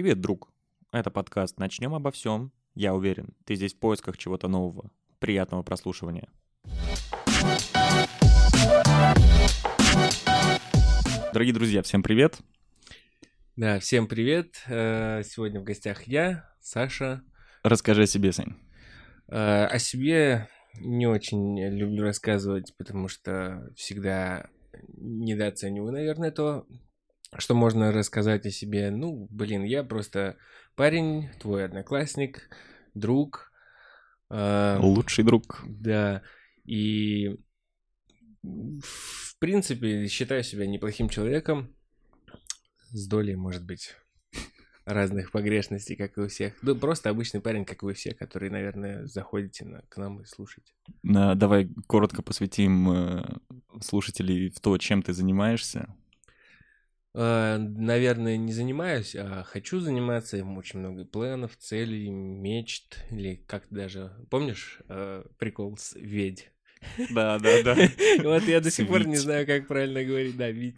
Привет, друг. Это подкаст «Начнем обо всем». Я уверен, ты здесь в поисках чего-то нового. Приятного прослушивания. Дорогие друзья, всем привет. Да, всем привет. Э, Сегодня в гостях я, Саша. Расскажи о себе, Сань. Э, О себе не очень люблю рассказывать, потому что всегда недооцениваю, наверное, то, что можно рассказать о себе. Ну, блин, я просто парень, твой одноклассник, друг. э, Лучший друг. Да, и в принципе считаю себя неплохим человеком, с долей, может быть, разных погрешностей, как и у всех. Ну, просто обычный парень, как и вы все, которые, наверное, заходите на, к нам и слушаете. На- Давай коротко посвятим э, слушателей в то, чем ты занимаешься. Э, Наверное, не занимаюсь, а хочу заниматься. Им очень много планов, целей, мечт. Или как даже... Помнишь э, прикол с ведь? Да, да, да. Вот я до сих пор не знаю, как правильно говорить, да, Вить.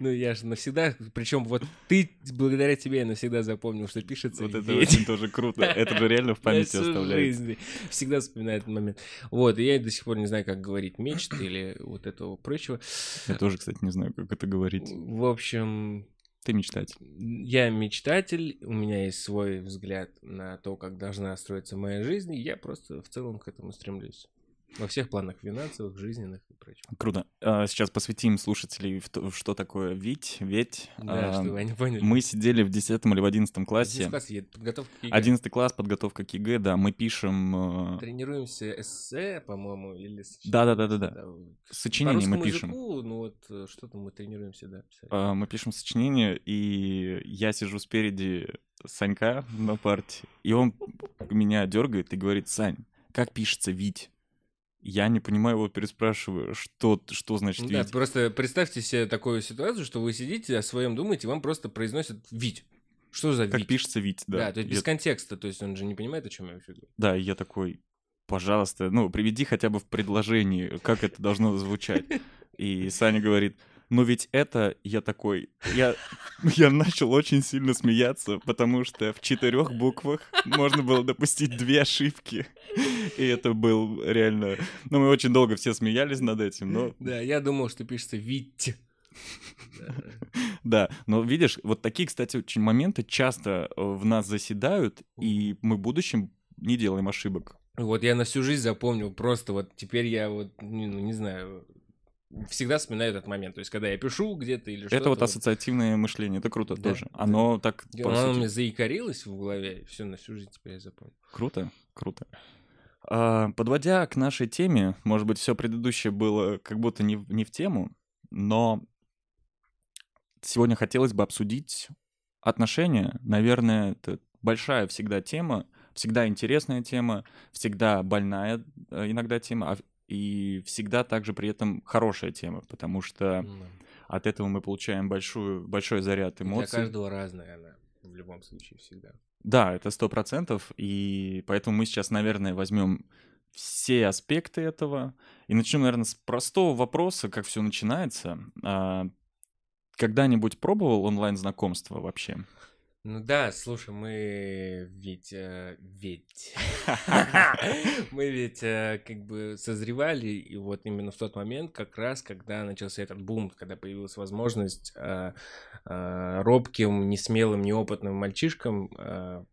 Ну, я же навсегда, причем вот ты, благодаря тебе я навсегда запомнил, что пишется Вот это очень тоже круто. Это же реально в памяти жизнь. Всегда вспоминаю этот момент. Вот, и я до сих пор не знаю, как говорить мечт или вот этого прочего. Я тоже, кстати, не знаю, как это говорить. В общем, Ты мечтатель. я мечтатель, у меня есть свой взгляд на то, как должна строиться моя жизнь, и я просто в целом к этому стремлюсь. Во всех планах финансовых, жизненных и прочего. Круто. А, Сейчас посвятим слушателей в то, в что такое ВИТь, веть. Да, А, чтобы они поняли. Мы сидели в 10 или в 11 Здесь классе. класс едет, подготовка к ЕГЭ. 11 класс, подготовка к ЕГЭ, да, мы пишем... э, Тренируемся эссе, по-моему, или... Да-да-да-да-да. Сочинение мы пишем. языку, ну вот э, что-то мы тренируемся, да, писать. А, Мы пишем сочинение, и я сижу спереди Санька на парте, и он меня дергает и говорит, Сань, как пишется Вить? Я не понимаю, его переспрашиваю, что, что значит Да, Вить? просто представьте себе такую ситуацию, что вы сидите, о своем думаете, вам просто произносят «Вить». Что за Как «Вить»? пишется Вить, да. Да, то есть Я- без контекста, то есть он же не понимает, о чем я вообще говорю. Да, и я такой, пожалуйста, ну, приведи хотя бы в предложении, как это должно звучать. И Саня говорит, ну ведь это, я такой, я, я начал очень сильно смеяться, потому что в четырех буквах можно было допустить две ошибки. И это был реально... Ну, мы очень долго все смеялись над этим, но Да, я думал, что пишется «Вить». Да. Но видишь, вот такие, кстати, очень моменты часто э, в нас заседают, и мы в будущем не делаем ошибок. Вот я на всю жизнь запомнил, просто вот теперь я вот, ну, не знаю, всегда вспоминаю этот момент. То есть, когда я пишу где-то или что-то... Это вот ассоциативное мышление, это круто Да, тоже. да. Оно так, Оно сути, мне заикарилось в голове, и все, на всю жизнь теперь я запомнил. круто, круто. А, подводя к нашей теме, может быть, все предыдущее было как будто не, не в тему, но сегодня хотелось бы обсудить отношения. Наверное, это большая всегда тема, всегда интересная тема, всегда больная э, иногда тема, а и всегда также при этом хорошая тема, потому что Ну, от этого мы получаем большую, большой заряд Для эмоций. каждого разная она, в любом случае, всегда. Да, это сто процентов, и поэтому мы сейчас, наверное, возьмем все аспекты этого и начнем, наверное, с простого вопроса, как все начинается. А, Когда-нибудь пробовал онлайн-знакомство вообще? Ну да, слушай, мы ведь... э, ведь... Мы ведь э, как бы созревали, и вот именно в тот момент, как раз, когда начался этот бум, когда появилась возможность э, э, робким, несмелым, неопытным мальчишкам э,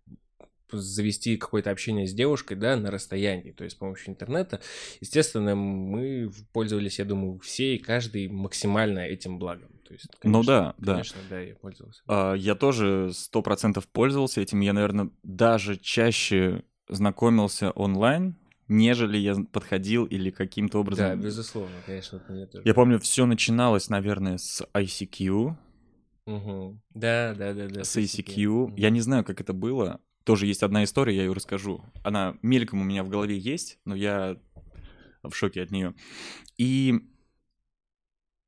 завести какое-то общение с девушкой, да, на расстоянии, то есть с помощью интернета. Естественно, мы пользовались, я думаю, все и каждый максимально этим благом. То есть, Ну конечно, да, да. Конечно, да, я пользовался. А, Я тоже сто процентов пользовался этим. Я, наверное, даже чаще знакомился онлайн, нежели я подходил или каким-то образом... Да, безусловно, конечно, это мне тоже. Я помню, все начиналось, наверное, с ICQ, Мгм. Да, да, да, да. с. ACQ. Мгм. Я не знаю, как это было. Тоже есть одна история, я ее расскажу. Она мельком у меня в голове есть, но я в шоке от нее. И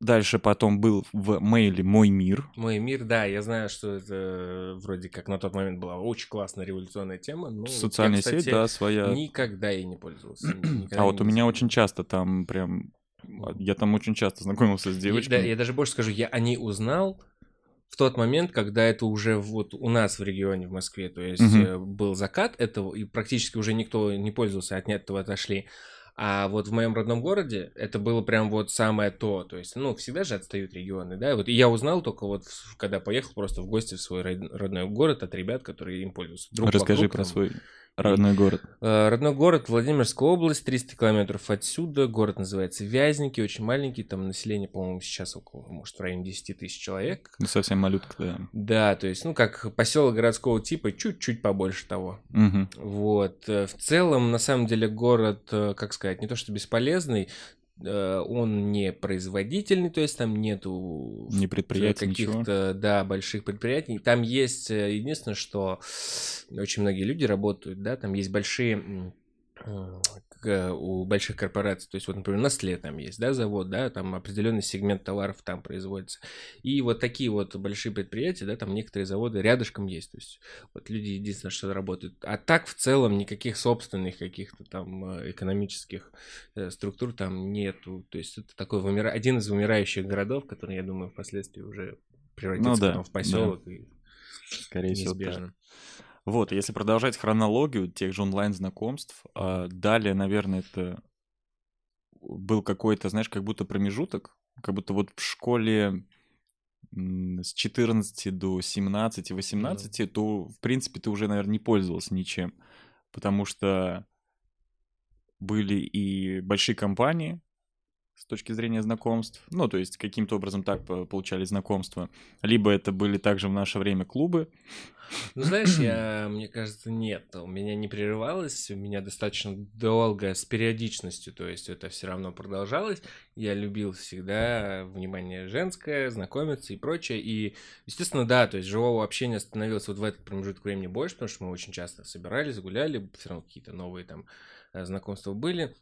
дальше потом был в мейле «Мой мир». Мой мир, да, я знаю, что это вроде как на тот момент была очень классная революционная тема, но Социальная я, кстати, сеть, да, своя. никогда ей не пользовался. А вот у меня очень часто там прям... Я там очень часто знакомился с Я- девочками. да, я даже больше скажу, я о ней узнал в тот момент, когда это уже вот у нас в регионе, в Москве, то есть Мгм. был закат этого, и практически уже никто не пользовался, от этого отошли. А вот в моем родном городе это было прям вот самое то. То есть, ну, всегда же отстают регионы, да. Вот и я узнал только вот, когда поехал просто в гости в свой род- родной город от ребят, которые им пользуются. Друг Расскажи вокруг про там. свой родной город. Э, Родной город Владимирская область, 300 километров отсюда. Город называется Вязники, очень маленький. Там население, по-моему, сейчас около, может, в районе 10 тысяч человек. Ну, совсем малютка, да. Да, то есть, ну, как поселок городского типа, чуть-чуть побольше того. Мгм. Вот. э, В целом, на самом деле, город, э, как сказать, не то что бесполезный, он не производительный, то есть там нету Ни предприятий, каких-то, да, больших предприятий. Там есть, э, единственное, что очень многие люди работают, да, там есть большие к- у больших корпораций, то есть вот, например, Nestle там есть, да, завод, да, там определенный сегмент товаров там производится. И вот такие вот большие предприятия, да, там некоторые заводы рядышком есть, то есть вот люди единственное, что работают. А так в целом никаких собственных каких-то там э, экономических э, структур там нету. То есть это такой вымира... один из вымирающих городов, который, я думаю, впоследствии уже превратится Ну да, в поселок и Скорее всего, так. Вот, если продолжать хронологию тех же онлайн-знакомств, а, далее, наверное, это был какой-то, знаешь, как будто промежуток, как будто вот в школе с 14 до 17-18, то, в принципе, ты уже, наверное, не пользовался ничем, потому что были и большие компании с точки зрения знакомств, ну, то есть каким-то образом так по- получались знакомства, либо это были также в наше время клубы, Ну, знаешь, я, мне кажется, нет. У меня не прерывалось, у меня достаточно долго, с периодичностью, то есть это все равно продолжалось. Я любил всегда внимание женское, знакомиться и прочее. И, естественно, да, то есть живого общения становилось вот в этот промежуток времени больше, потому что мы очень часто собирались, гуляли, все равно какие-то новые там э, знакомства были.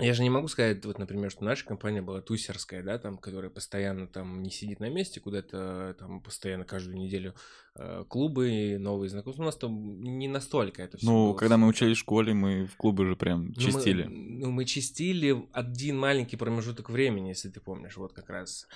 Я же не могу сказать, вот, например, что наша компания была тусерская, да, там, которая постоянно там не сидит на месте, куда-то там постоянно каждую неделю э, клубы, новые знакомства. У нас там не настолько это все Ну, когда мы учились в школе, мы в клубы же прям чистили. Ну, мы чистили один маленький промежуток времени, если ты помнишь, вот как раз.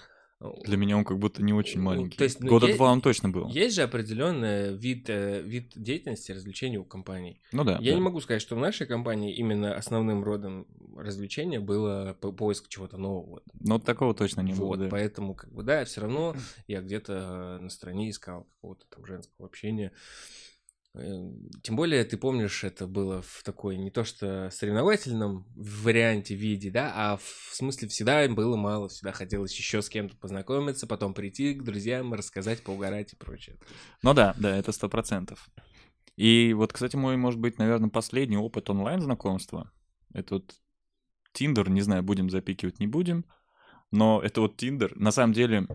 Для меня он как будто не очень Ну, маленький. то есть, ну, Года е- два он точно был. Есть же определенный вид, э, вид деятельности, развлечений у компаний. Ну да. Я да. не могу сказать, что в нашей компании именно основным родом развлечения было по- поиск чего-то нового. Ну, такого точно не было, Вот, да. поэтому, как бы, да, все равно я где-то на стороне искал какого-то там женского общения. Э, Тем более, ты помнишь, это было в такой не то что соревновательном варианте, виде, да, а в смысле всегда было мало, всегда хотелось еще с кем-то познакомиться, потом прийти к друзьям, рассказать, поугарать и прочее. Ну да, да, это сто процентов. И вот, кстати, мой, может быть, наверное, последний опыт онлайн-знакомства. Это вот Тиндер, не знаю, будем запикивать, не будем. Но это вот Тиндер. На самом деле,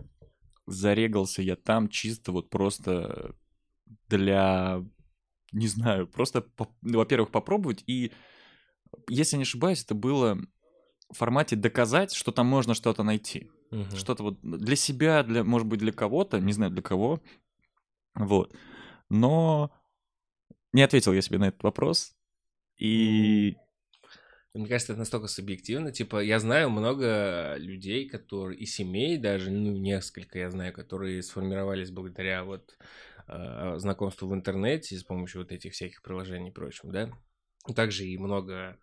зарегался я там чисто вот просто для, не знаю, просто, ну, во-первых, попробовать. И, если не ошибаюсь, это было в формате доказать, что там можно что-то найти. Мгм. Что-то вот для себя, для, может быть, для кого-то, не знаю для кого. Вот. Но не ответил я себе на этот вопрос. И Мне кажется, это настолько субъективно. Типа, я знаю много людей, которые, и семей даже, ну, несколько я знаю, которые сформировались благодаря вот знакомству в интернете с помощью вот этих всяких приложений и прочим, да. Также и много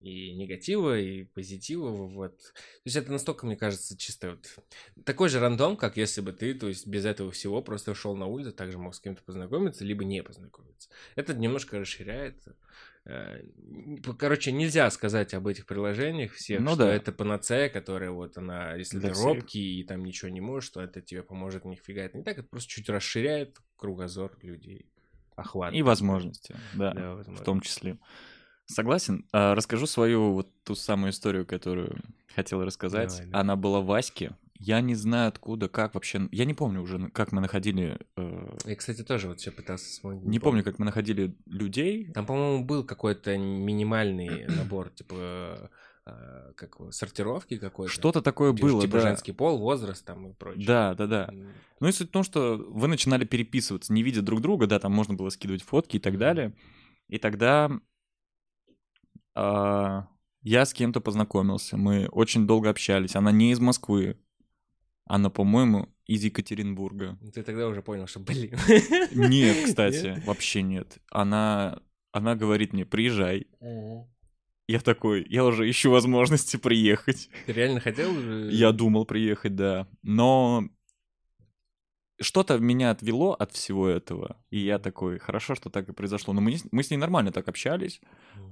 и негатива, и позитива, вот. То есть это настолько, мне кажется, чисто вот такой же рандом, как если бы ты, то есть без этого всего просто шел на улицу, также мог с кем-то познакомиться, либо не познакомиться. Это немножко расширяет. э, Короче, нельзя сказать об этих приложениях всех, Ну что да. это панацея, которая вот она, если Для ты робкий и там ничего не можешь, то это тебе поможет, нифига это не так, это просто чуть расширяет кругозор людей, охват. и возможности, да, Да, в том числе. Согласен. А, расскажу свою вот ту самую историю, которую хотел рассказать. Давай, да. Она была в Ваське. Я не знаю откуда, как вообще... Я не помню уже, как мы находили... э, Я, кстати, тоже вот все пытался вспомнить. Не помню, как мы находили людей. Там, по-моему, был какой-то минимальный набор, типа, как его, сортировки какой-то. Что-то такое Типа, было, Типа да. женский пол, возраст там и прочее. Да, да, да. М, Ну и суть в том, что вы начинали переписываться, не видя друг друга, да, там можно было скидывать фотки и так далее. И тогда а, я с кем-то познакомился, мы очень долго общались. Она не из Москвы, она, по-моему, из Екатеринбурга. Ты тогда уже понял, что, блин. Нет, кстати, вообще нет. Она, она говорит мне, приезжай. Я такой, я уже ищу возможности приехать. Ты реально хотел? Я думал приехать, да. Но что-то меня отвело от всего этого, и я такой, хорошо, что так и произошло. Но мы, мы с ней нормально так общались,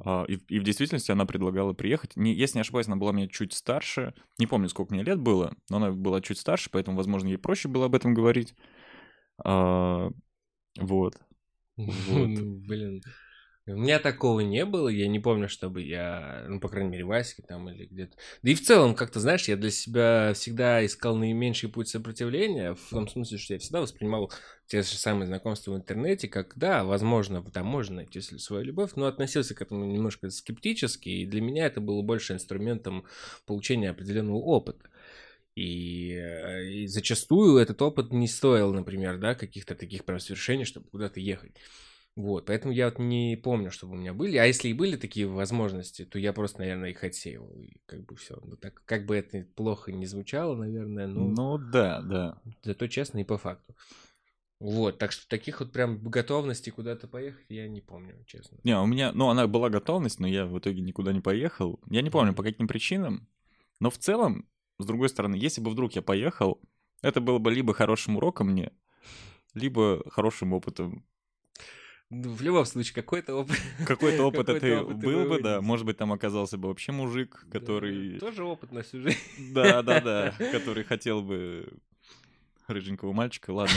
а, и, и в действительности она предлагала приехать. Не, если не ошибаюсь, она была мне чуть старше, не помню, сколько мне лет было, но она была чуть старше, поэтому, возможно, ей проще было об этом говорить. А, вот. вот. Блин, у меня такого не было, я не помню, чтобы я, ну, по крайней мере, Ваське там или где-то. Да и в целом, как-то, знаешь, я для себя всегда искал наименьший путь сопротивления, в том смысле, что я всегда воспринимал те же самые знакомства в интернете, как, да, возможно, там можно найти свою любовь, но относился к этому немножко скептически, и для меня это было больше инструментом получения определенного опыта. И, э, и зачастую этот опыт не стоил, например, да, каких-то таких прям свершений, чтобы куда-то ехать. Вот, поэтому я вот не помню, чтобы у меня были. А если и были такие возможности, то я просто, наверное, их отсеивал. И как бы все. Ну, так, как бы это плохо не звучало, наверное, но... Ну, да, да. Зато честно и по факту. Вот, так что таких вот прям готовностей куда-то поехать я не помню, честно. Не, у меня, ну, она была готовность, но я в итоге никуда не поехал. Я не помню, по каким причинам. Но в целом, с другой стороны, если бы вдруг я поехал, это было бы либо хорошим уроком мне, либо хорошим опытом ну, в любом случае, какой-то опыт. Какой-то опыт это был бы, да. Может быть, там оказался бы вообще мужик, который... Тоже опыт на всю жизнь. Да, да, да. Который хотел бы рыженького мальчика. Ладно.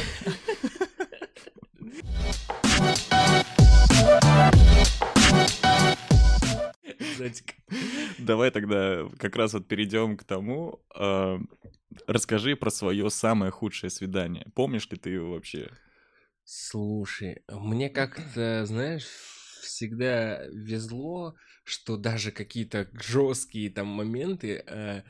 Давай тогда как раз вот перейдем к тому. А, расскажи про свое самое худшее свидание. Помнишь ли ты его вообще? Слушай, мне как-то, знаешь, всегда везло, что даже какие-то жесткие там моменты, э,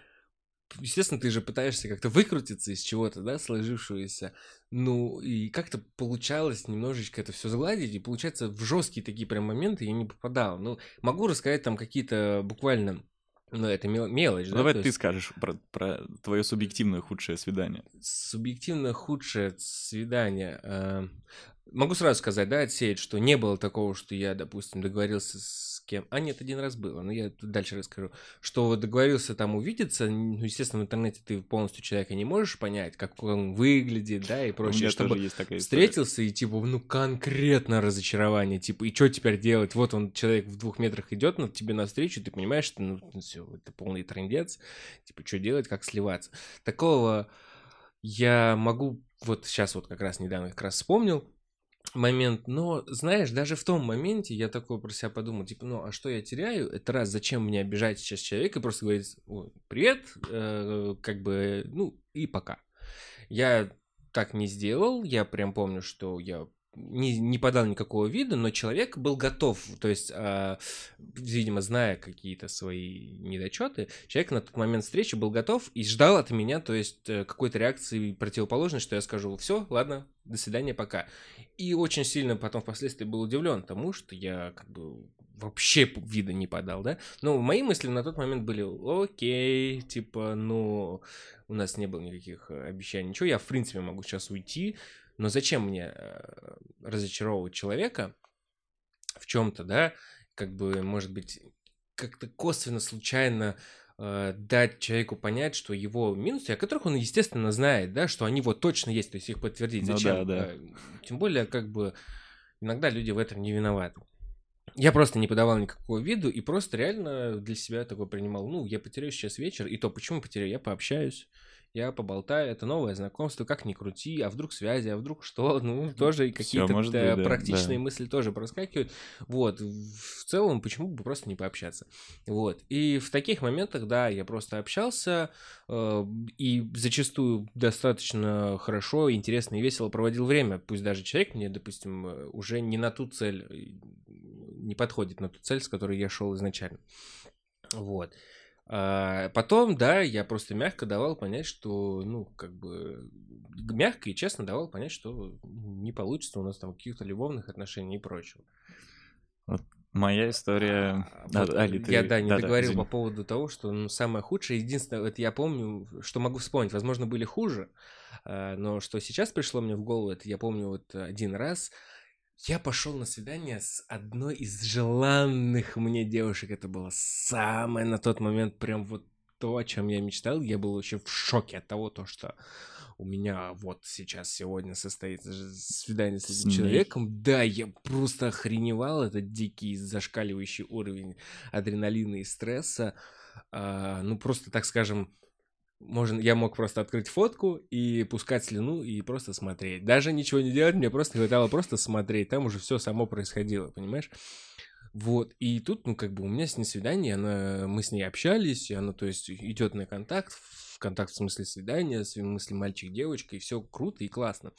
естественно, ты же пытаешься как-то выкрутиться из чего-то, да, сложившегося, ну, и как-то получалось немножечко это все загладить, и получается в жесткие такие прям моменты я не попадал. Ну, могу рассказать там какие-то буквально ну, это мелочь, да? Давай ты есть... скажешь про, про твое субъективное худшее свидание. Субъективно худшее свидание. Э, могу сразу сказать, да, отсеять, что не было такого, что я, допустим, договорился с кем. А нет, один раз было, но я дальше расскажу. Что договорился там увидеться, ну, естественно, в интернете ты полностью человека не можешь понять, как он выглядит, да, и прочее. Чтобы есть такая встретился и типа, ну, конкретно разочарование, типа, и что теперь делать? Вот он, человек в двух метрах идет на тебе навстречу, ты понимаешь, что, ну, ну все, это полный трендец, типа, что делать, как сливаться. Такого я могу, вот сейчас вот как раз недавно как раз вспомнил, момент, но, знаешь, даже в том моменте я такой про себя подумал, типа, ну, а что я теряю? Это раз, зачем мне обижать сейчас человека и просто говорить, привет, э, как бы, ну, и пока. Я так не сделал, я прям помню, что я не, не подал никакого вида, но человек был готов, то есть, э, видимо, зная какие-то свои недочеты, человек на тот момент встречи был готов и ждал от меня, то есть, э, какой-то реакции противоположной, что я скажу, все, ладно, до свидания, пока. И очень сильно потом впоследствии был удивлен тому, что я как бы вообще вида не подал, да. Но мои мысли на тот момент были, окей, типа, ну, у нас не было никаких э, обещаний, ничего, я в принципе могу сейчас уйти, но зачем мне э, разочаровывать человека в чем-то, да, как бы, может быть, как-то косвенно, случайно э, дать человеку понять, что его минусы, о которых он, естественно, знает, да, что они вот точно есть, то есть их подтвердить. Ну, Зачем? Да, да. Э, тем более, как бы, иногда люди в этом не виноваты. Я просто не подавал никакого виду и просто реально для себя такой принимал, ну, я потеряю сейчас вечер, и то, почему потеряю, я пообщаюсь, я поболтаю, это новое знакомство, как ни крути, а вдруг связи, а вдруг что, ну, тоже какие-то быть, да, практичные да. мысли тоже проскакивают, вот, в целом, почему бы просто не пообщаться, вот, и в таких моментах, да, я просто общался, э, и зачастую достаточно хорошо, интересно и весело проводил время, пусть даже человек мне, допустим, э, уже не на ту цель, не подходит на ту цель, с которой я шел изначально, вот, а потом, да, я просто мягко давал понять, что, ну, как бы, мягко и честно давал понять, что не получится у нас там каких-то любовных отношений и прочего. Вот, Моя история... А, Да, вот, Али, ты- я, да, не да-да, договорил извини. по поводу того, что ну, самое худшее, единственное, это я помню, что могу вспомнить, возможно, были хуже, а, но что сейчас пришло мне в голову, это я помню вот один раз, я пошел на свидание с одной из желанных мне девушек, это было самое на тот момент прям вот то, о чем я мечтал, я был вообще в шоке от того, то, что у меня вот сейчас сегодня состоится свидание с С этим ней. человеком. Да, я просто охреневал. Это дикий зашкаливающий уровень адреналина и стресса. А, ну, просто, так скажем, можно, я мог просто открыть фотку и пускать слюну и просто смотреть. Даже ничего не делать, мне просто хватало просто смотреть. Там уже все само происходило, понимаешь? Вот, и тут, ну, как бы у меня с ней свидание, она, мы с ней общались, и она, то есть, идет на контакт, в контакт в смысле свидания, в смысле мальчик-девочка, и все круто и классно.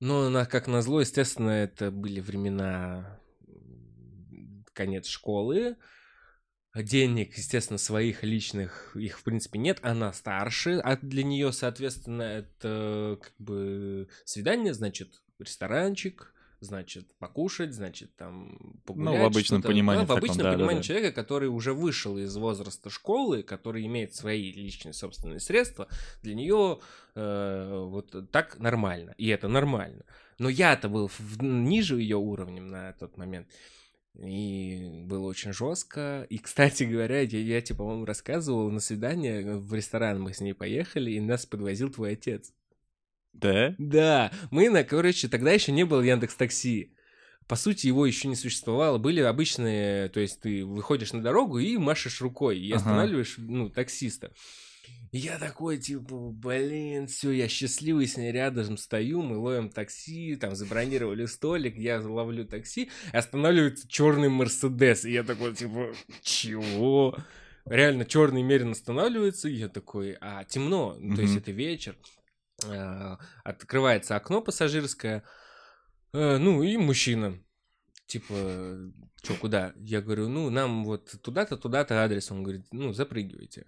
Но она, как назло, естественно, это были времена конец школы, денег, естественно, своих личных, их, в принципе, нет, она старше, а для нее, соответственно, это как бы свидание, значит, ресторанчик, значит, покушать, значит, там погулять. Ну, в обычном понимании Да, в в таком, обычном да, да, понимании да. человека, который уже вышел из возраста школы, который имеет свои личные собственные средства, для нее э, вот так нормально, и это нормально. Но я-то был в- ниже ее уровнем на тот момент. И было очень жестко. И, кстати говоря, я, я тебе, по-моему, рассказывал на свидание в ресторан мы с ней поехали, и нас подвозил твой отец. Да? Да, мы, на, короче, тогда еще не было Яндекс Такси. По сути, его еще не существовало. Были обычные, то есть ты выходишь на дорогу и машешь рукой, и Ага. останавливаешь, ну, таксиста. И я такой, типа, блин, все, я счастливый с ней рядом стою, мы ловим такси, там забронировали столик, я ловлю такси, останавливается черный Мерседес. И я такой, типа, чего? Реально черный мерин останавливается, и я такой, а темно, ну, то есть это вечер. А, Открывается окно пассажирское, э, ну и мужчина. Типа, что, куда? Я говорю, ну, нам вот туда-то, туда-то адрес. Он говорит, ну, запрыгивайте.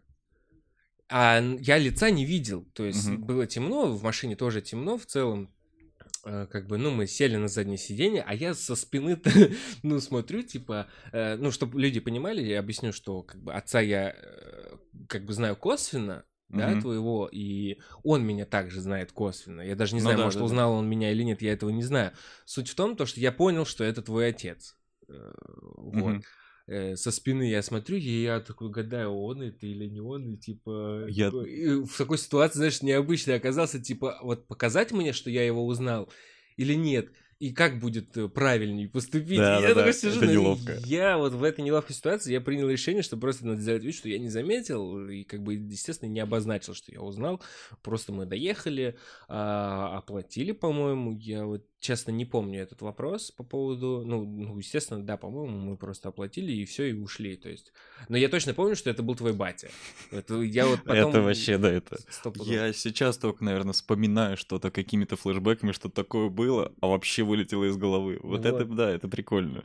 А я лица не видел. То есть Мгм. было темно, в машине тоже темно в целом. Э, Как бы, ну, мы сели на заднее сиденье, а я со спины, ну, смотрю, типа, э, ну, чтобы люди понимали, я объясню, что, как бы, отца я, э, как бы, знаю косвенно, да, Мгм. твоего, и он меня также знает косвенно. Я даже не Ну знаю, да, может, да, да. узнал он меня или нет, я этого не знаю. Суть в том, то, что я понял, что это твой отец. Э, Вот. Мгм. Э, Со спины я смотрю, и я такой гадаю, он это или не он, и типа... Я- и в такой ситуации, знаешь, необычно оказался, типа, вот показать мне, что я его узнал, или нет, и как будет э, правильнее поступить. Да, И да, я да, такой сижу, это ну, неловко. я вот в этой неловкой ситуации, я принял решение, что просто надо сделать вид, что я не заметил, и как бы, естественно, не обозначил, что я узнал. Просто мы доехали, а, оплатили, по-моему, я вот честно не помню этот вопрос по поводу, ну, ну, естественно, да, по-моему, мы просто оплатили и все, и ушли, то есть. Но я точно помню, что это был твой батя. Это я вот потом... Это вообще, да, это... Я сейчас только, наверное, вспоминаю что-то какими-то флешбэками, что такое было, а вообще вылетело из головы. Вот, Вот. это, да, это прикольно.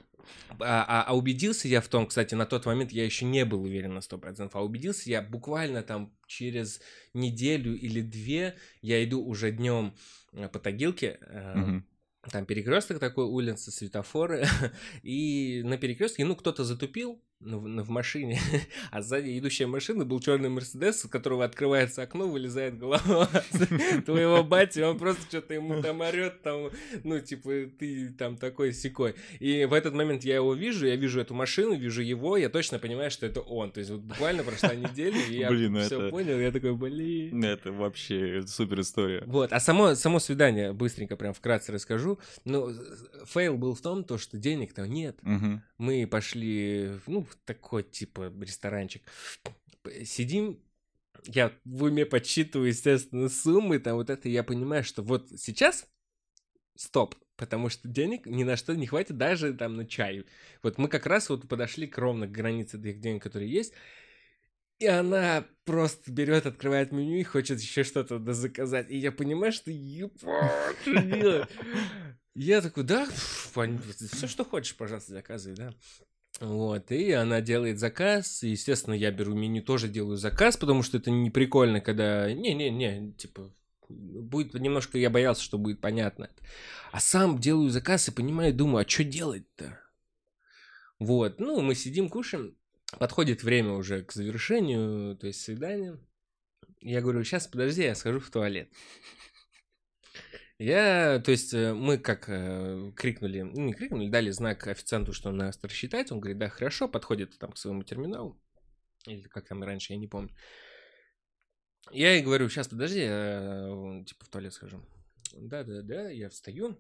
А, а- а убедился я в том, кстати, на тот момент я еще не был уверен на 100%, а убедился я буквально там через неделю или две, я иду уже днем по Тагилке, э, Мгм. Там перекресток такой, улица, светофоры, и на перекрестке, ну, кто-то затупил ну, в, машине, а сзади идущая машина был черный Мерседес, у которого открывается окно, вылезает голова твоего бати, он просто что-то ему там орет, там, ну, типа, ты там такой секой. И в этот момент я его вижу, я вижу эту машину, вижу его, я точно понимаю, что это он. То есть вот буквально прошла неделя, и я Блин, ну все это- понял, я такой, блин. Это вообще супер история. Вот, а само, само свидание, быстренько прям вкратце расскажу. Ну, fail был в том, то, что денег-то нет. Мгм. Мы пошли, ну, такой, типа, ресторанчик. Сидим, я в уме подсчитываю, естественно, суммы, там вот это, я понимаю, что вот сейчас стоп, потому что денег ни на что не хватит даже там на чай. Вот мы как раз вот подошли к ровно к границе тех денег, которые есть, и она просто берет, открывает меню и хочет еще что-то заказать. И я понимаю, что ебать, что делать? Я такой, да, все, что хочешь, пожалуйста, заказывай, да. Вот, и она делает заказ, и, естественно, я беру меню, тоже делаю заказ, потому что это не прикольно, когда, не-не-не, типа, будет немножко, я боялся, что будет понятно. А сам делаю заказ и понимаю, думаю, а что делать-то? Вот, ну, мы сидим, кушаем, подходит время уже к завершению, то есть свидания. Я говорю, сейчас подожди, я схожу в туалет. Я, то есть, э, мы как э, крикнули, ну, не крикнули, дали знак официанту, что нас рассчитать. Он говорит, да, хорошо, подходит там к своему терминалу. Или как там раньше, я не помню. Я ей говорю, сейчас подожди, я э, типа в туалет схожу. Да-да-да, я встаю.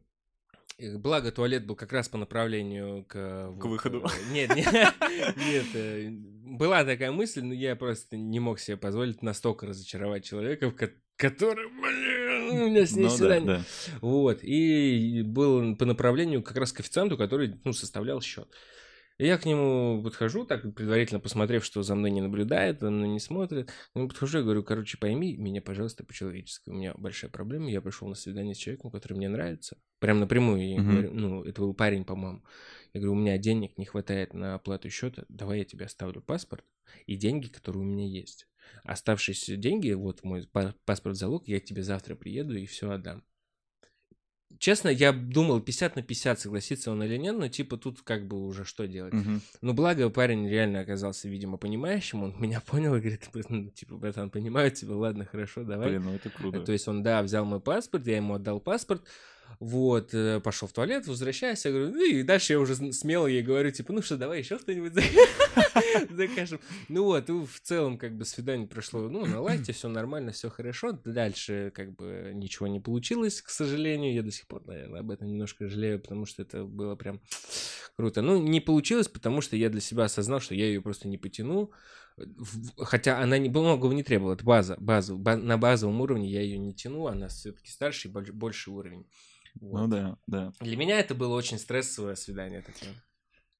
Благо, туалет был как раз по направлению к... К выходу. Нет, нет, нет. э, Была такая мысль, но я просто не мог себе позволить настолько разочаровать человека, который, блин, у меня с ней Ну да, свидание. да. Вот, и был по направлению как раз к официанту, который, ну, составлял счет. И я к нему подхожу, так предварительно посмотрев, что за мной не наблюдает, за мной не смотрит. К нему подхожу и говорю, короче, пойми меня, пожалуйста, по-человечески. У меня большая проблема, я пришел на свидание с человеком, который мне нравится. Прям напрямую я говорю, ну, это был парень, по-моему. Я говорю, у меня денег не хватает на оплату счета, давай я тебе оставлю паспорт и деньги, которые у меня есть. Оставшиеся деньги, вот мой па- паспорт залог, я к тебе завтра приеду и все отдам. Честно, я думал 50 на 50, согласится он или нет, но типа тут как бы уже что делать. Мгм. Ну, благо, парень реально оказался, видимо, понимающим, он меня понял и говорит, «Ну, типа, братан, понимаю тебя, ладно, хорошо, давай. Блин, ну это круто. То есть он, да, взял мой паспорт, я ему отдал паспорт, вот, э, пошел в туалет, возвращаюсь, я говорю, ну и дальше я уже смело ей говорю, типа, ну что, давай еще что-нибудь за- закажем. Ну вот, и в целом, как бы, свидание прошло, ну, на лайте, все нормально, все хорошо. Дальше, как бы, ничего не получилось, к сожалению. Я до сих пор, наверное, об этом немножко жалею, потому что это было прям круто. Ну, не получилось, потому что я для себя осознал, что я ее просто не потяну. Хотя она не, многого не требовала, это база, база, ба- на базовом уровне я ее не тяну, она все-таки старше и больш- больший уровень. Вот. Ну да, да. Для меня это было очень стрессовое свидание такое.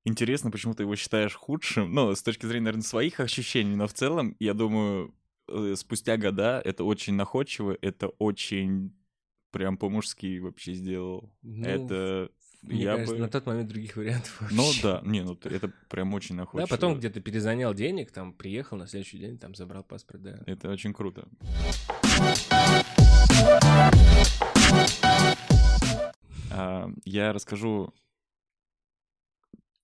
Интересно, почему ты его считаешь худшим. Ну, с точки зрения, наверное, своих ощущений, но в целом, я думаю, э, спустя года это очень находчиво, это очень прям по-мужски вообще сделал. Ну, это Мне я кажется, бы... на тот момент других вариантов Ну вообще. да, не, ну это прям очень находчиво. Да, потом где-то перезанял денег, там приехал на следующий день, там забрал паспорт, да. Это очень круто. Я расскажу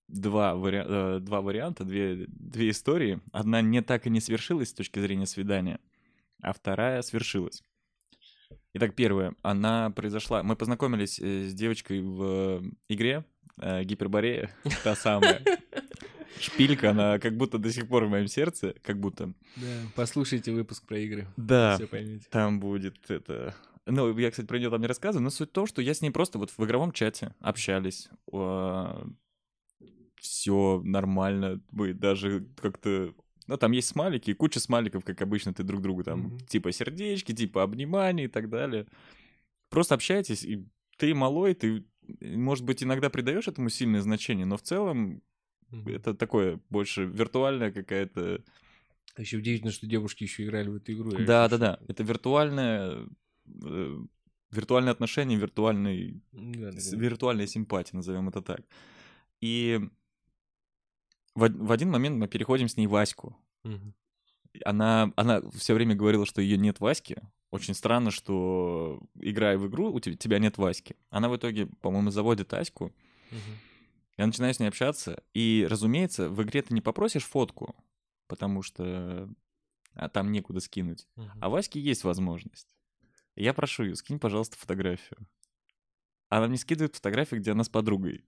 два, вари- э, два варианта, две, две истории. Одна не так и не свершилась с точки зрения свидания, а вторая свершилась. Итак, первая, она произошла... Мы познакомились э, с девочкой в игре э, Гиперборея, та самая. Шпилька, она как будто до сих пор в моем сердце, как будто. Да, послушайте выпуск про игры. Да, там будет это... Ну, я, кстати, про нее там не рассказываю, но суть в том, что я с ней просто вот в игровом чате общались. Все нормально. Мы даже как-то... Ну, там есть смайлики, куча смайликов, как обычно, ты друг другу там, Мгм. типа сердечки, типа обнимания и так далее. Просто общайтесь, и ты малой, ты, может быть, иногда придаешь этому сильное значение, но в целом Мгм. это такое больше виртуальная какая-то Еще удивительно, что девушки еще играли в эту игру. Да, да, да. Это виртуальное, э, виртуальное отношение, виртуальный. Да, да, да. виртуальная симпатия, назовем это так. И в, в один момент мы переходим с ней Ваську. Мгм. Она, она все время говорила, что ее нет Васьки. Очень странно, что играя в игру, у тебя, тебя нет Васьки. Она в итоге, по-моему, заводит Аську. Мгм. Я начинаю с ней общаться. И, разумеется, в игре ты не попросишь фотку, потому что а, там некуда скинуть. Мгм. А Ваське есть возможность. Я прошу ее, скинь, пожалуйста, фотографию. Она мне скидывает фотографию, где она с подругой.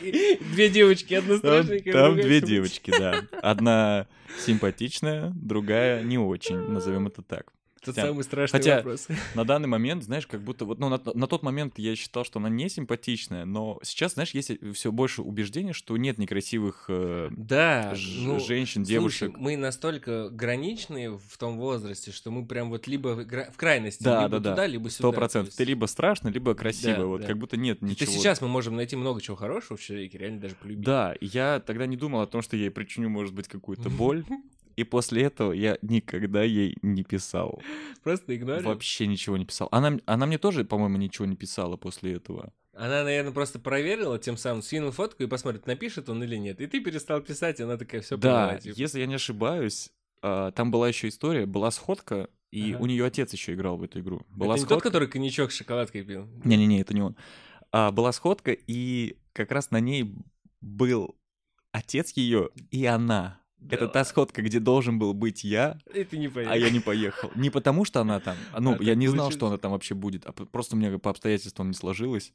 Две девочки, одна страшненькая, там две девочки, да. Одна симпатичная, другая не очень, назовем это так. Тот Хотя- самый страшный хотя- вопрос. На данный момент, знаешь, как будто вот, ну, на, на тот момент я считал, что она не симпатичная, но сейчас, знаешь, есть все больше убеждения, что нет некрасивых э, Да, ж- ну, женщин, Слушай, девушек. мы настолько граничные в том возрасте, что мы прям вот либо в крайности, Да, либо да, да. туда, либо сюда. Сто то процентов. Ты либо страшно, либо красиво. Да, вот да. как будто нет То ничего. сейчас мы можем найти много чего хорошего в человеке, реально даже полюбить. Да, я тогда не думал о том, что я ей причиню, может быть, какую-то боль. И после этого я никогда ей не писал. Просто игнорил. Вообще ничего не писал. Она, она мне тоже, по-моему, ничего не писала после этого. Она, наверное, просто проверила, тем самым скинул фотку и посмотрит, напишет он или нет. И ты перестал писать, и она такая, все да, если я не ошибаюсь, а, там была еще история, была сходка, и Ага. у нее отец еще играл в эту игру. Была Это не тот, сходка. который коньячок с шоколадкой пил? Не-не-не, это не он. А, была сходка, и как раз на ней был отец ее и она. Это та сходка, где должен был быть я, И ты не поехал. а я не поехал. Не потому, что она там, а, ну, А я не знал, что она там вообще будет, а просто меня по обстоятельствам не сложилось.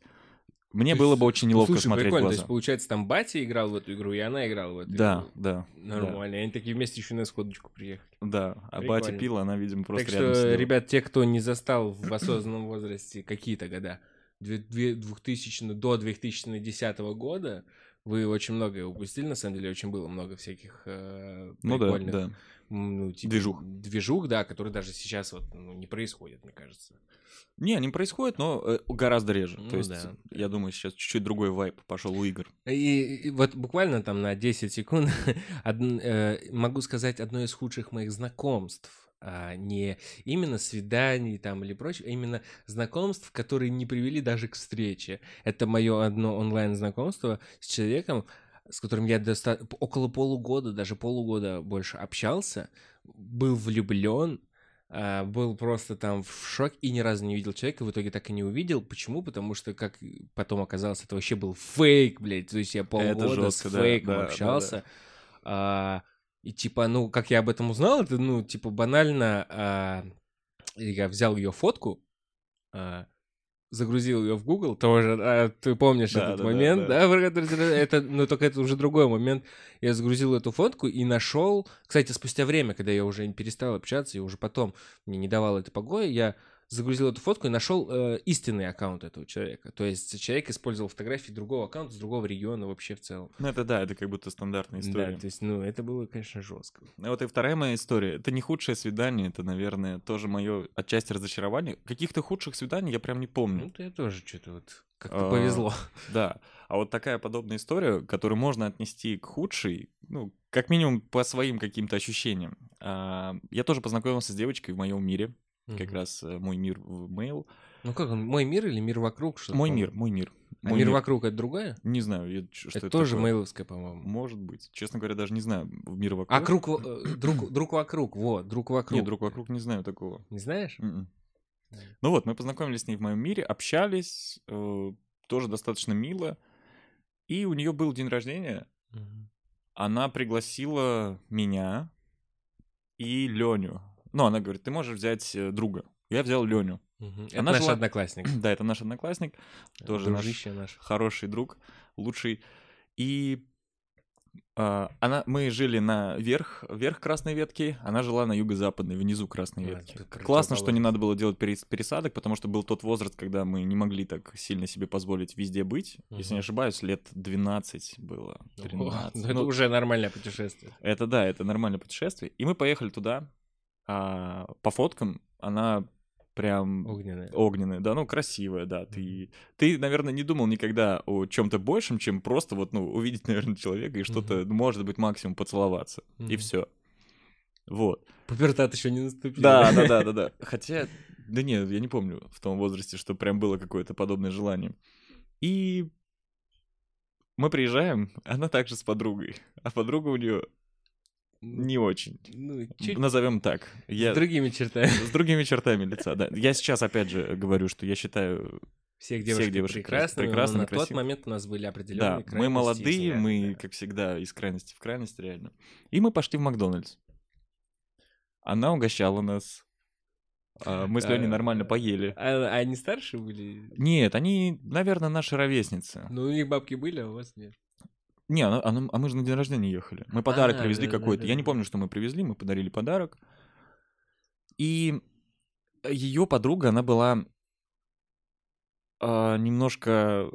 Мне То было есть, бы очень неловко слушай, смотреть прикольно, то глаза. есть, получается, там батя играл в эту игру, и она играла в эту Да, игру. да. да. Нормально. И они такие вместе еще на сходочку приехали. Да, а Прикольно. батя пила, она, видимо, просто так рядом что, сидела. ребят, те, кто не застал в осознанном возрасте какие-то года, две- две- 2000 до 2010 года, вы очень многое упустили, на самом деле, очень было много всяких э, Ну да, прикольных, да. ну, типа, Движух. Движух, да, которые даже сейчас вот ну, не происходят, мне кажется. Не, они происходят, но э, гораздо реже. Ну То есть, да. я думаю, сейчас чуть-чуть другой вайп пошел у игр. И, и вот буквально там на 10 секунд одн- э, могу сказать одно из худших моих знакомств. А не именно свиданий там или прочее, а именно знакомств, которые не привели даже к встрече. Это мое одно онлайн-знакомство с человеком, с которым я доста- около полугода, даже полугода больше общался, был влюблен, а, был просто там в шок и ни разу не видел человека, в итоге так и не увидел. Почему? Потому что, как потом оказалось, это вообще был фейк, блядь. То есть я полгода жестко, с да, фейком да, да, общался. А, и типа, ну, как я об этом узнал, это, ну, типа, банально, а, я взял ее фотку, а, загрузил ее в Google тоже, а, ты помнишь Да, этот да, да, момент, да. да, ты- это, ну, только это уже другой момент. Я загрузил эту фотку и нашел, кстати, спустя время, когда я уже перестал общаться и уже потом мне не давал это покоя, я загрузил эту фотку и нашел э, истинный аккаунт этого человека. То есть человек использовал фотографии другого аккаунта с другого региона вообще в целом. Ну, это да, это как будто стандартная история. Да, то есть, ну, это было, конечно, жестко. Ну, Вот и вторая моя история. Это не худшее свидание, это, наверное, тоже мое отчасти разочарование. Каких-то худших свиданий я прям не помню. Ну, я тоже что-то вот как-то А, повезло. Да. А вот такая подобная история, которую можно отнести к худшей, ну, как минимум по своим каким-то ощущениям. А, Я тоже познакомился с девочкой в моем мире, как Мгм. раз э, мой мир в mail. Ну, как он, мой мир или мир вокруг? Что Мой мир, мой мир. А Мой мир вокруг это другая? Не знаю, я- что это, это тоже такое. мейловская, по-моему. Может быть. Честно говоря, даже не знаю. Мир вокруг. А круг, э, друг, друг вокруг, вот, друг вокруг. Нет, друг вокруг не знаю такого. Не знаешь? Мгм. Мгм. Ну вот, мы познакомились с ней в моем мире, общались, э, тоже достаточно мило. И у нее был день рождения. Она пригласила меня и Леню. Ну, она говорит, ты можешь взять э, друга. Я взял Леню. Мгм. Это Она наш жила- одноклассник. Да, это наш одноклассник, тоже наш наш. хороший друг, лучший. И а, она, мы жили на верх, верх красной ветки, она жила на юго-западной, внизу красной А, ветки. Классно, что не надо было делать перес- пересадок, потому что был тот возраст, когда мы не могли так сильно себе позволить везде быть. Если не ошибаюсь, лет 12 было. О, 13. ну, это Ну, уже нормальное путешествие. это да, это нормальное путешествие. И мы поехали туда. А, по фоткам она прям Огненное. огненная, да, ну красивая, да. Ты, ты, наверное, не думал никогда о чем-то большем, чем просто вот, ну, увидеть, наверное, человека и что-то, может быть, максимум поцеловаться. И Мгм. все. Вот. Пубертат еще не наступил. Да, да, да, да, да. Хотя, да нет, я не помню в том возрасте, что прям было какое-то подобное желание. И мы приезжаем, она также с подругой, а подруга у нее не очень. Ну, чуть Назовем так. Я... с другими чертами. С другими чертами лица, да. Я сейчас опять же говорю, что я считаю, Всех Всех девушек, девушек прекрасны, прекрасны, но на тот красивы. момент у нас были определенные да, мы молодые, мы, как как всегда, из крайности в крайность, реально. И мы пошли в Макдональдс. Она угощала нас. А, Мы с Леней А, нормально поели. А, а они старше были? Нет, они, наверное, наши ровесницы. Ну, у них бабки были, а у вас нет. Не, она- она- а мы же на день рождения ехали. Мы подарок А, привезли да, да, какой-то. да, Я не да. помню, что мы привезли, мы подарили подарок. И ее подруга, она была а, немножко...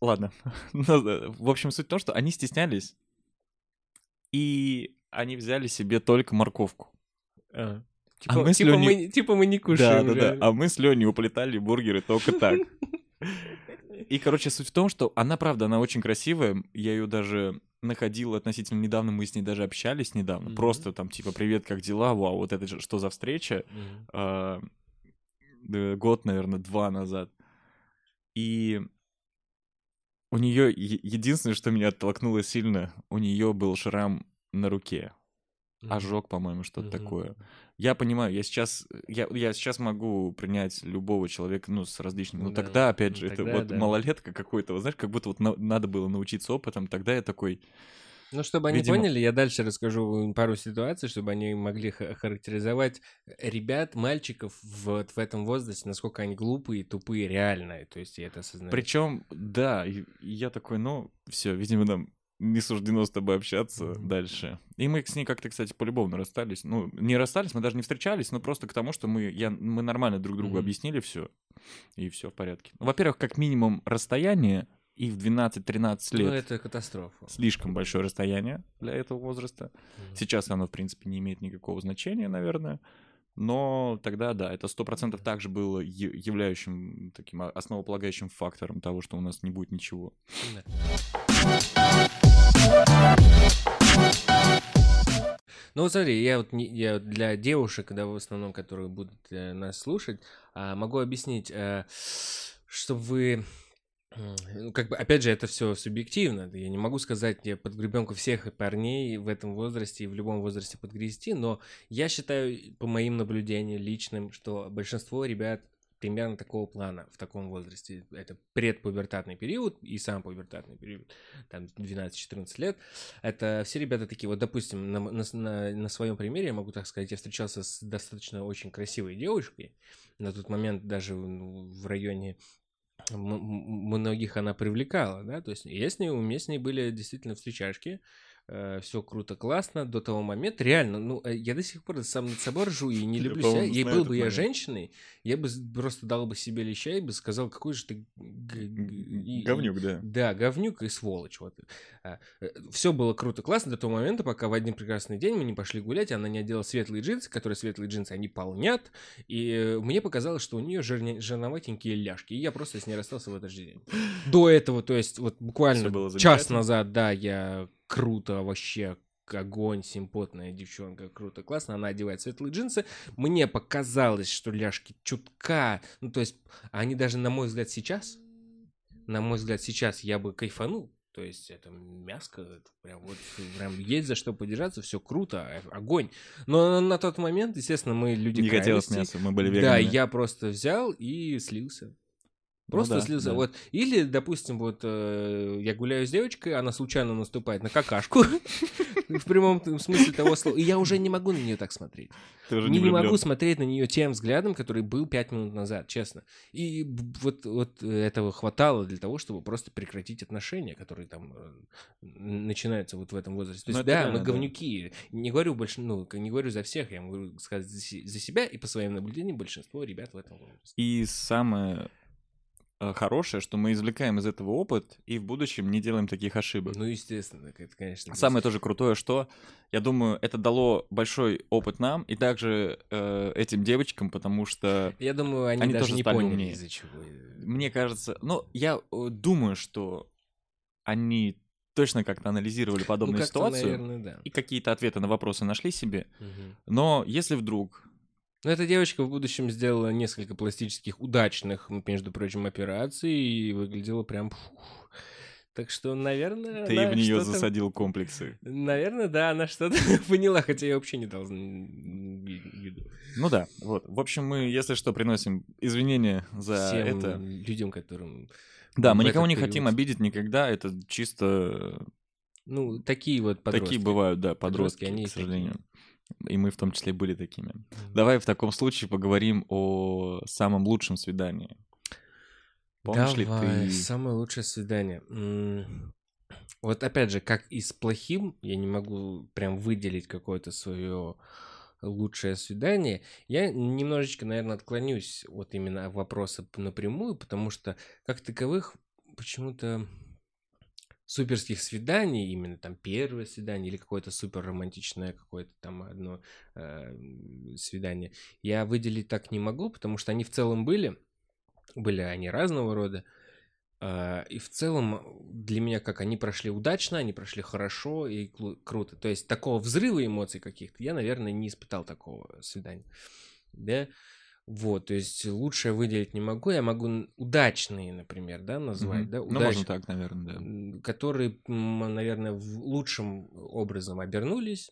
Ладно. Да, в общем, суть в том, что они стеснялись, и они взяли себе только морковку. А. А Типа, мы с типа, Лёней- мы, типа мы не Да, кушаем. да, да. реально. А мы с Леней уплетали бургеры только так. И, короче, суть в том, что она, правда, она очень красивая. Я ее даже находил относительно недавно, мы с ней даже общались недавно. Мгм. Просто там, типа, привет, как дела? Вау, вот это что за встреча? Мгм. А, э, год, наверное, два назад. И у нее единственное, что меня оттолкнуло сильно, у нее был шрам на руке. Ожог, по-моему, что-то Мгм. такое. Я понимаю, я сейчас, я, я сейчас могу принять любого человека, ну, с различными. Ну, Да. тогда, опять Ну, же, это тогда вот да. малолетка какой-то, вот знаешь, как будто вот на- надо было научиться опытом. Тогда я такой, Ну, чтобы они Видимо- поняли, я дальше расскажу пару ситуаций, чтобы они могли ха- характеризовать ребят, мальчиков вот в этом возрасте, насколько они глупые, тупые, реально. То есть я это осознаю. Причем, да, я такой, ну, все, видимо, нам не суждено с тобой общаться дальше. И мы с ней как-то, кстати, полюбовно расстались. Ну, не расстались, мы даже не встречались, но просто к тому, что мы, я, мы нормально друг другу Мгм. объяснили все, и все в порядке. Ну, Во-первых, как минимум расстояние, и в 12-13 Ну, лет это катастрофа. слишком большое расстояние для этого возраста. Мгм. Сейчас оно, в принципе, не имеет никакого значения, наверное. Но тогда, да, это сто процентов также было являющим таким основополагающим фактором того, что у нас не будет ничего. Да. Ну смотри, я вот не- я для девушек, да, в основном, которые будут э, нас слушать, а, могу объяснить, э, чтобы вы ну, как бы, опять же, это все субъективно. Я не могу сказать я под гребенку всех парней в этом возрасте и в любом возрасте подгрести, но я считаю, по моим наблюдениям личным, что большинство ребят примерно такого плана в таком возрасте. Это предпубертатный период и сам пубертатный период, там 12-14 лет. Это все ребята такие, вот, допустим, на, на, на, своем примере, я могу так сказать, я встречался с достаточно очень красивой девушкой. На тот момент даже ну, в районе многих она привлекала, да, то есть я с ней, у меня с ней были действительно встречашки, все круто, классно до того момента, реально, ну, э, я до сих пор сам над собой ржу и не Я, люблю себя, и знаю был бы я женщиной, я бы просто дал бы себе леща и бы сказал, какой же ты Говнюк, да. да, говнюк и сволочь. Вот. Все было круто, классно до того момента, пока в один прекрасный день мы не пошли гулять, она не одела светлые джинсы, которые светлые джинсы, они полнят, и э, мне показалось, что у нее жирне- жирноватенькие ляжки, и я просто с ней расстался в этот же день. До этого, то есть вот буквально час назад, да, я круто вообще огонь, симпотная девчонка, круто, классно, она одевает светлые джинсы, мне показалось, что ляжки чутка, ну то есть они даже, на мой взгляд, сейчас, на мой взгляд, сейчас я бы кайфанул. То есть это мяско, это прям вот прям есть за что подержаться, все круто, э, огонь. Но на тот момент, естественно, мы люди Не хотелось мяса, мы были Да, веганами. я просто взял и слился. Ну Просто да, слился. да. Вот. Или, допустим, вот э, я гуляю с девочкой, она случайно наступает на какашку. В прямом смысле того слова. И я уже не могу на нее так смотреть. Не, могу смотреть на нее тем взглядом, который был пять минут назад, честно. И вот, вот этого хватало для того, чтобы просто прекратить отношения, которые там э, начинаются вот в этом возрасте. То Ну, есть, да, мы говнюки. Не говорю больше, ну, не говорю за всех, я могу сказать за се- за себя и по своим наблюдениям большинство ребят в этом возрасте. И самое хорошее, что мы извлекаем из этого опыт и в будущем не делаем таких ошибок. Ну, естественно, так это, конечно. Самое тоже крутое, что, я думаю, это дало большой опыт нам и также э, этим девочкам, потому что Я думаю, они, Они даже тоже не поняли, умнее. из-за чего. мне кажется, ну, я э, думаю, что они точно как-то анализировали ну, подобную как-то, ситуацию наверное, да. и какие-то ответы на вопросы нашли себе. Мгм. Но если вдруг Ну, эта девочка в будущем сделала несколько пластических удачных, между прочим, операций и выглядела прям... фух. Так что, наверное... ты в нее засадил комплексы. Наверное, да, она что-то поняла, хотя я вообще не дал виду. Ну да, вот. В общем, мы, если что, приносим извинения за Всем это. людям, которым... Да, мы никого не период. хотим обидеть никогда. Это чисто Ну, такие вот подростки. такие бывают, да, подростки, Подростки, они к есть такие. И мы в том числе были такими. Давай в таком случае поговорим о самом лучшем свидании. Помнишь ли Давай, ты? самое лучшее свидание. Вот опять же, как и с плохим, я не могу прям выделить какое-то свое лучшее свидание. Я немножечко, наверное, отклонюсь от именно вопроса напрямую, потому что как таковых почему-то суперских свиданий, именно там первое свидание или какое-то супер романтичное какое-то там одно э, свидание, я выделить так не могу, потому что они в целом были, были они разного рода. А, И в целом для меня как они прошли удачно, они прошли хорошо и клу- круто. То есть такого взрыва эмоций каких-то я, наверное, не испытал такого свидания. Да? Вот, то есть лучшее выделить не могу. Я могу удачные, например, да, назвать, Мгм. да, Ну, удач- можно так, наверное, да. которые, наверное, лучшим образом обернулись.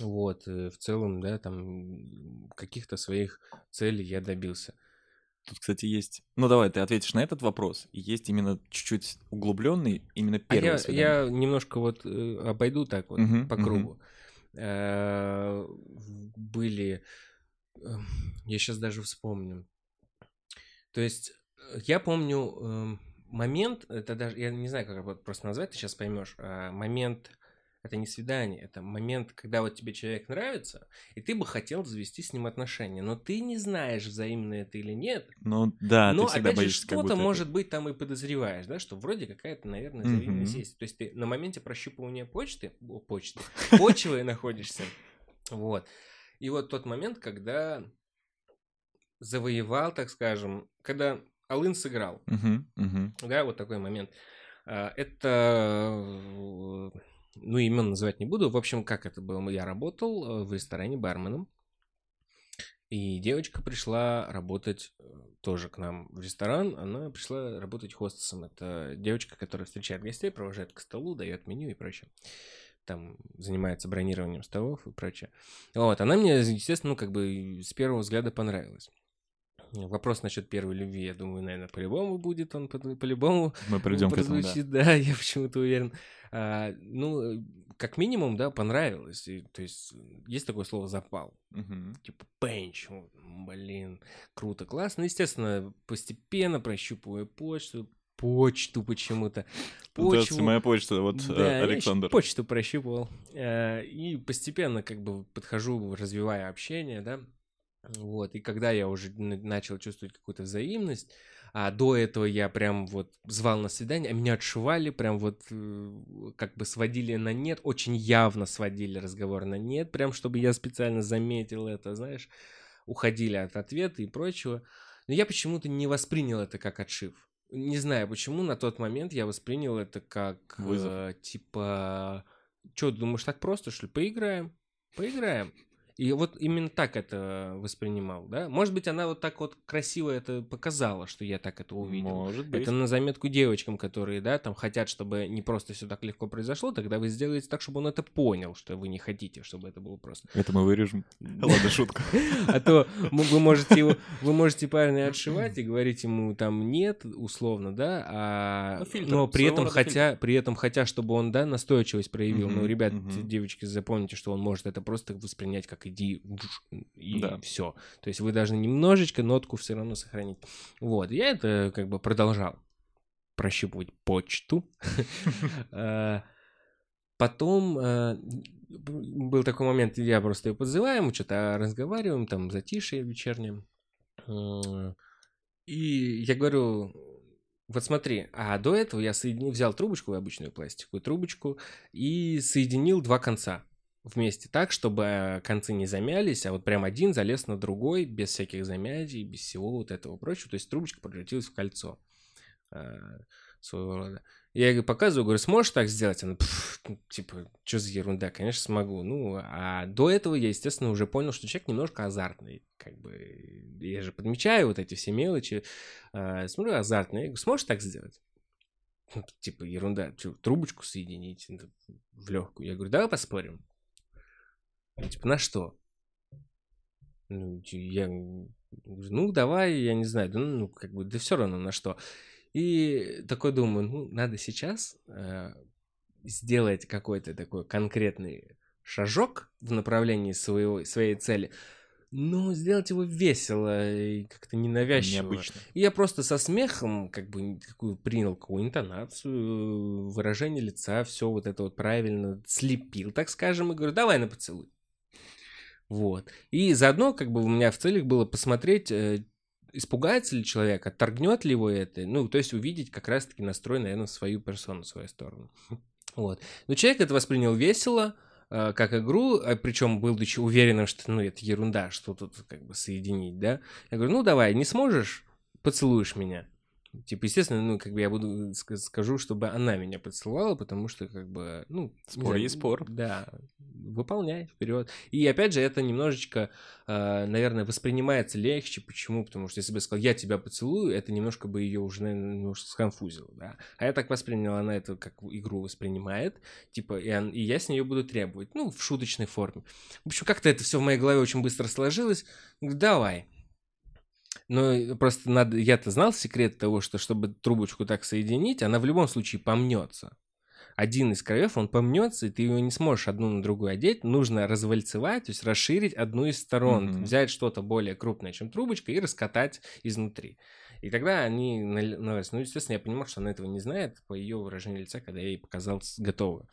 Вот, э, в целом, да, там каких-то своих целей я добился. Тут, кстати, есть... Ну, давай, ты ответишь на этот вопрос. Есть именно чуть-чуть углубленный, именно А первое я, свидание. я немножко вот э, обойду так вот Мгм, по кругу. Э, Были... э, Я сейчас даже вспомню. То есть э, я помню эм, момент, это даже, я не знаю, как его просто назвать, ты сейчас поймешь. а, Момент, это не свидание, это момент, когда вот тебе человек нравится, и ты бы хотел завести с ним отношения, но ты не знаешь, взаимно это или нет, Ну, да, но ты всегда опять же, боишься, как что-то, будто это- может быть, там и подозреваешь, да, что вроде какая-то, наверное, взаимность Мгм. есть. То есть ты на моменте прощупывания почты, о, почты, почвы находишься. Вот. И вот тот момент, когда завоевал, так скажем, когда Алын сыграл, Мгм, мгм. да, вот такой момент. А, Это, ну, имен называть не буду. В общем, как это было? Я работал э, в ресторане барменом, и девочка пришла работать э, тоже к нам в ресторан. Она пришла работать хостесом. Это девочка, которая встречает гостей, провожает к столу, дает меню и прочее. Там занимается бронированием столов и прочее. Вот, она мне, естественно, ну, как бы с первого взгляда понравилась. Вопрос насчет первой любви, я думаю, наверное, по-любому будет он, по- по-любому Мы придем к этому, да. да, я почему-то уверен. А, ну, как минимум, да, понравилось. И, то есть, есть такое слово «запал». Мгм. Типа «пенч». Блин, круто, классно. Естественно, постепенно прощупывая почту, почту почему-то. Здравствуйте, моя почта, вот э, Да, я Александр. почту прощупывал. Э, И постепенно как бы подхожу, развивая общение, да. Вот, и когда я уже начал чувствовать какую-то взаимность, а до этого я прям вот звал на свидание, а меня отшивали, прям вот э, как бы сводили на нет, очень явно сводили разговор на нет, прям чтобы я специально заметил это, знаешь, уходили от ответа и прочего. Но я почему-то не воспринял это как отшив. Не знаю почему, на тот момент я воспринял это как Вызов. э, типа, что, думаешь, так просто, что ли? Поиграем, поиграем. И вот именно так это воспринимал, да? Может быть, она вот так вот красиво это показала, что я так это увидел. Может быть. Это на заметку девочкам, которые, да, там хотят, чтобы не просто все так легко произошло, тогда вы сделаете так, чтобы он это понял, что вы не хотите, чтобы это было просто. Это мы вырежем. Ладно, шутка. А то вы можете его, вы можете парня отшивать и говорить ему там нет, условно, да, а Ну, но при этом хотя, при этом хотя, чтобы он, да, настойчивость проявил. Ну, ребят, девочки, запомните, что он может это просто воспринять как иди и Да. все. То есть вы должны немножечко нотку все равно сохранить. Вот, я это как бы продолжал прощупывать почту. Э, Потом б- был такой момент, я просто ее подзываю, мы что-то разговариваем, там затишье вечернее. М, И я говорю, вот смотри, а до этого я соединил, взял трубочку, обычную пластиковую трубочку, и соединил два конца вместе так, чтобы концы не замялись, а вот прям один залез на другой, без всяких замятий, без всего вот этого прочего. То есть трубочка превратилась в кольцо э, своего рода. Я ей показываю, говорю, сможешь так сделать? Она, «Пф, ну, типа, что за ерунда? Конечно, смогу. Ну, а до этого я, естественно, уже понял, что человек немножко азартный. Как бы, я же подмечаю вот эти все мелочи. А, смотрю, азартный. Я говорю, сможешь так сделать? Ну, Типа, ерунда. Чё, трубочку соединить ну, в легкую. Я говорю, давай поспорим. Она, Типа, на что? Ну, я ну, давай, я не знаю, да, ну, как бы, да все равно на что. И такой думаю, ну, надо сейчас э, сделать какой-то такой конкретный шажок в направлении своего, своей цели, но сделать его весело и как-то ненавязчиво. Необычно. И я просто со смехом как бы такую принял какую интонацию, выражение лица, все вот это вот правильно слепил, так скажем, и говорю, давай на поцелуй. Вот. И заодно как бы у меня в целях было посмотреть, э, испугается ли человек, отторгнет ли его это, ну, то есть увидеть как раз-таки настрой, наверное, свою персону, в свою сторону. Вот. Но человек это воспринял весело, э, как игру, причем будучи уверенным, что, ну, это ерунда, что тут как бы соединить, да. Я говорю, ну, давай, не сможешь, поцелуешь меня. Типа, естественно, ну, как бы я буду скажу, чтобы она меня поцеловала, потому что, как бы, ну... Спор и спор. Да, выполняй, вперед. И опять же, это немножечко, э, наверное, воспринимается легче. Почему? Потому что если бы я сказал, я тебя поцелую, это немножко бы ее уже, наверное, немножко сконфузило, да. А я так воспринял, она это как игру воспринимает, типа, и, он, и я с нее буду требовать, ну, в шуточной форме. В общем, как-то это все в моей голове очень быстро сложилось. Давай, ну, просто надо... Я-то знал секрет того, что чтобы трубочку так соединить, она в любом случае помнется. Один из краев, он помнется, и ты его не сможешь одну на другую одеть. Нужно развальцевать, то есть расширить одну из сторон, mm-hmm. взять что-то более крупное, чем трубочка, и раскатать изнутри. И тогда они навес. Ну, естественно, я понимал, что она этого не знает по ее выражению лица, когда я ей показал готовую.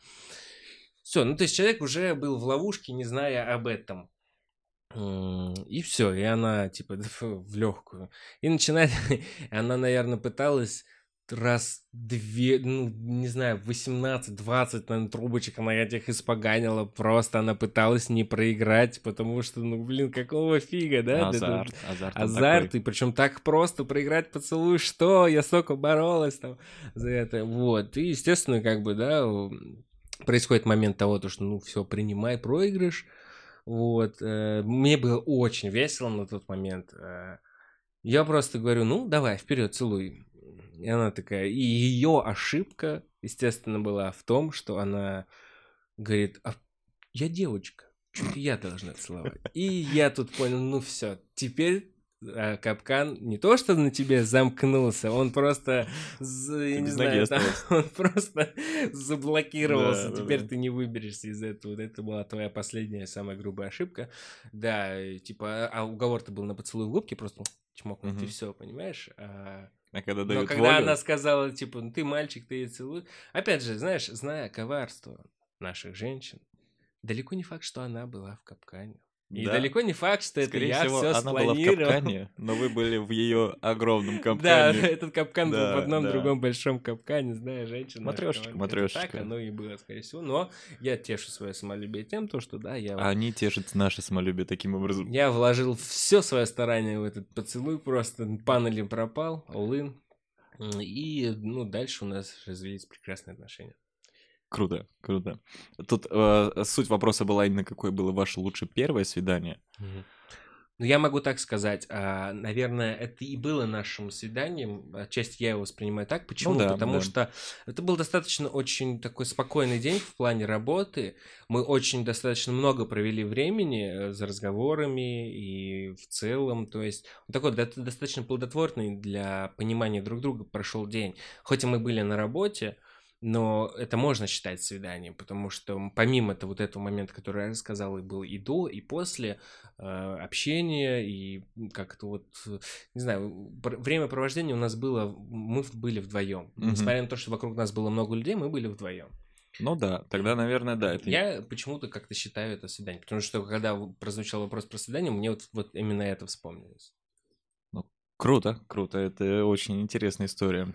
Все, ну то есть человек уже был в ловушке, не зная об этом. И все, и она типа в легкую. И начинает, она, наверное, пыталась раз две, ну, не знаю, 18-20, наверное, трубочек она этих испоганила. Просто она пыталась не проиграть, потому что, ну, блин, какого фига, да? Азарт, азарт. Азарт, и причем так просто проиграть поцелуй, что? Я столько боролась там за это. Вот, и, естественно, как бы, да, происходит момент того, то, что, ну, все, принимай проигрыш, вот. Э, мне было очень весело на тот момент. Э. Я просто говорю, ну, давай, вперед, целуй. И она такая... И ее ошибка, естественно, была в том, что она говорит, а я девочка, чуть я должна целовать. И я тут понял, ну все, теперь а капкан не то что на тебе замкнулся, он просто, я не знаю, там, он просто заблокировался. Да, Теперь да, ты не выберешься из этого. Вот это была твоя последняя самая грубая ошибка. Да, типа, а уговор-то был на поцелуй в губке, просто чмокнуть угу. и все, понимаешь? А... А когда дают Но когда волю... она сказала, типа, ну ты мальчик, ты ее целуй. Опять же, знаешь, зная коварство наших женщин, далеко не факт, что она была в капкане. И да. далеко не факт, что Скорее это я всего, все она спланировал. была в капкане, но вы были в ее огромном капкане. Да, этот капкан да, был в одном да. другом большом капкане, знаешь, женщина. Матрешечка, матрешечка. Так оно и было, скорее всего. Но я тешу свое самолюбие тем, то, что да, я... А они тешат наше самолюбие таким образом. Я вложил все свое старание в этот поцелуй, просто панели пропал, all И, ну, дальше у нас развились прекрасные отношения. Круто, круто. Тут э, суть вопроса была именно, какое было ваше лучшее первое свидание. Ну, я могу так сказать, а, наверное, это и было нашим свиданием. Отчасти я его воспринимаю так. Почему? Ну, да, Потому да. что это был достаточно очень такой спокойный день в плане работы. Мы очень достаточно много провели времени э, за разговорами и в целом. То есть такой достаточно плодотворный для понимания друг друга прошел день. Хоть и мы были на работе, но это можно считать свиданием, потому что помимо этого вот этого момента, который я рассказал, и был и до, и после э, общения, и как это вот, не знаю, времяпровождение у нас было, мы были вдвоем. Mm-hmm. Несмотря на то, что вокруг нас было много людей, мы были вдвоем. Ну да, тогда, наверное, да. Это... Я почему-то как-то считаю это свидание, потому что когда прозвучал вопрос про свидание, мне вот, вот именно это вспомнилось. Ну, круто, круто, это очень интересная история.